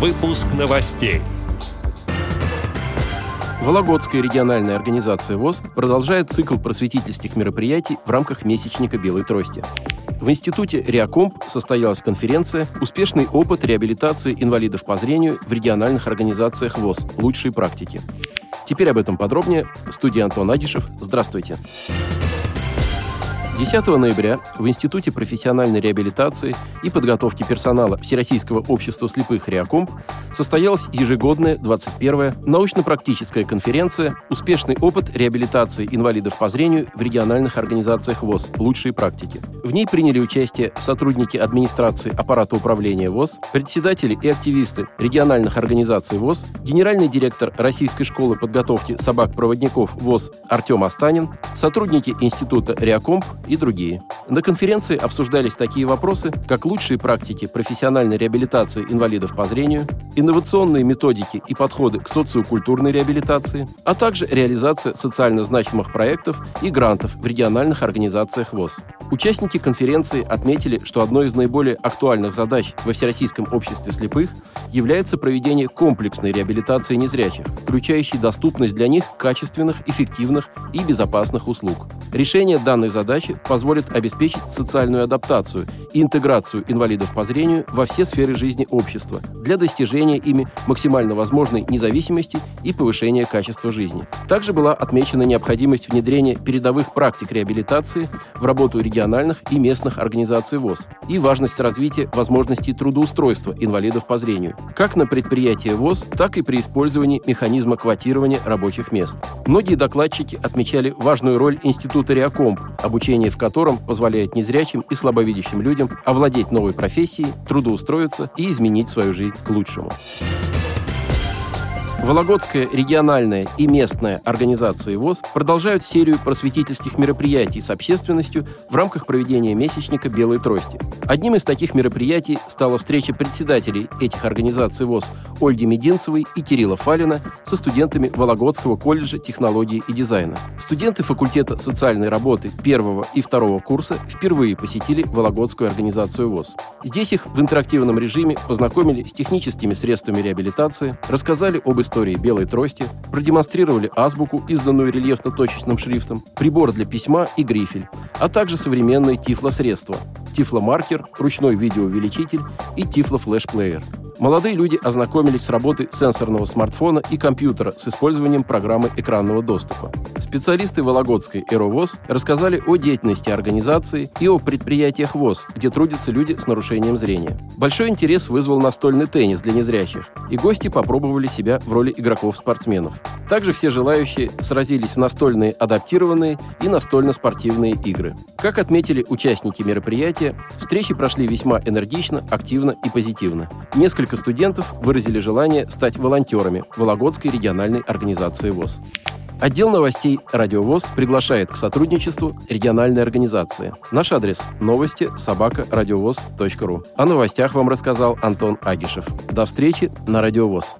Выпуск новостей. Вологодская региональная организация ВОЗ продолжает цикл просветительских мероприятий в рамках месячника «Белой трости». В институте Реакомп состоялась конференция «Успешный опыт реабилитации инвалидов по зрению в региональных организациях ВОЗ. Лучшие практики». Теперь об этом подробнее. В студии Антон Агишев. Здравствуйте. Здравствуйте. 10 ноября в Институте профессиональной реабилитации и подготовки персонала Всероссийского общества слепых «Реакомп» состоялась ежегодная 21-я научно-практическая конференция «Успешный опыт реабилитации инвалидов по зрению в региональных организациях ВОЗ. Лучшие практики». В ней приняли участие сотрудники администрации аппарата управления ВОЗ, председатели и активисты региональных организаций ВОЗ, генеральный директор Российской школы подготовки собак-проводников ВОЗ Артем Астанин, сотрудники Института «Реакомп» и другие. На конференции обсуждались такие вопросы, как лучшие практики профессиональной реабилитации инвалидов по зрению, инновационные методики и подходы к социокультурной реабилитации, а также реализация социально значимых проектов и грантов в региональных организациях ВОЗ. Участники конференции отметили, что одной из наиболее актуальных задач во Всероссийском обществе слепых является проведение комплексной реабилитации незрячих, включающей доступность для них качественных, эффективных и безопасных услуг. Решение данной задачи позволит обеспечить социальную адаптацию и интеграцию инвалидов по зрению во все сферы жизни общества для достижения ими максимально возможной независимости и повышения качества жизни. Также была отмечена необходимость внедрения передовых практик реабилитации в работу региональных и местных организаций ВОЗ и важность развития возможностей трудоустройства инвалидов по зрению, как на предприятии ВОЗ, так и при использовании механизма квотирования рабочих мест. Многие докладчики отмечали важную роль Института Реакомп, в котором позволяет незрячим и слабовидящим людям овладеть новой профессией, трудоустроиться и изменить свою жизнь к лучшему. Вологодская региональная и местная организации ВОЗ продолжают серию просветительских мероприятий с общественностью в рамках проведения месячника «Белой трости». Одним из таких мероприятий стала встреча председателей этих организаций ВОЗ Ольги Мединцевой и Кирилла Фалина со студентами Вологодского колледжа технологии и дизайна. Студенты факультета социальной работы первого и второго курса впервые посетили Вологодскую организацию ВОЗ. Здесь их в интерактивном режиме познакомили с техническими средствами реабилитации, рассказали об истории белой трости, продемонстрировали азбуку, изданную рельефно-точечным шрифтом, прибор для письма и грифель, а также современные тифлосредства – тифломаркер, ручной видеоувеличитель и тифлофлешплеер – Молодые люди ознакомились с работой сенсорного смартфона и компьютера с использованием программы экранного доступа. Специалисты Вологодской «Эровоз» рассказали о деятельности организации и о предприятиях ВОЗ, где трудятся люди с нарушением зрения. Большой интерес вызвал настольный теннис для незрящих, и гости попробовали себя в роли игроков-спортсменов. Также все желающие сразились в настольные адаптированные и настольно-спортивные игры. Как отметили участники мероприятия, встречи прошли весьма энергично, активно и позитивно. Несколько Несколько студентов выразили желание стать волонтерами Вологодской региональной организации ВОЗ. Отдел новостей «Радио ВОЗ» приглашает к сотрудничеству региональной организации. Наш адрес – новости собака ру. О новостях вам рассказал Антон Агишев. До встречи на «Радио ВОЗ».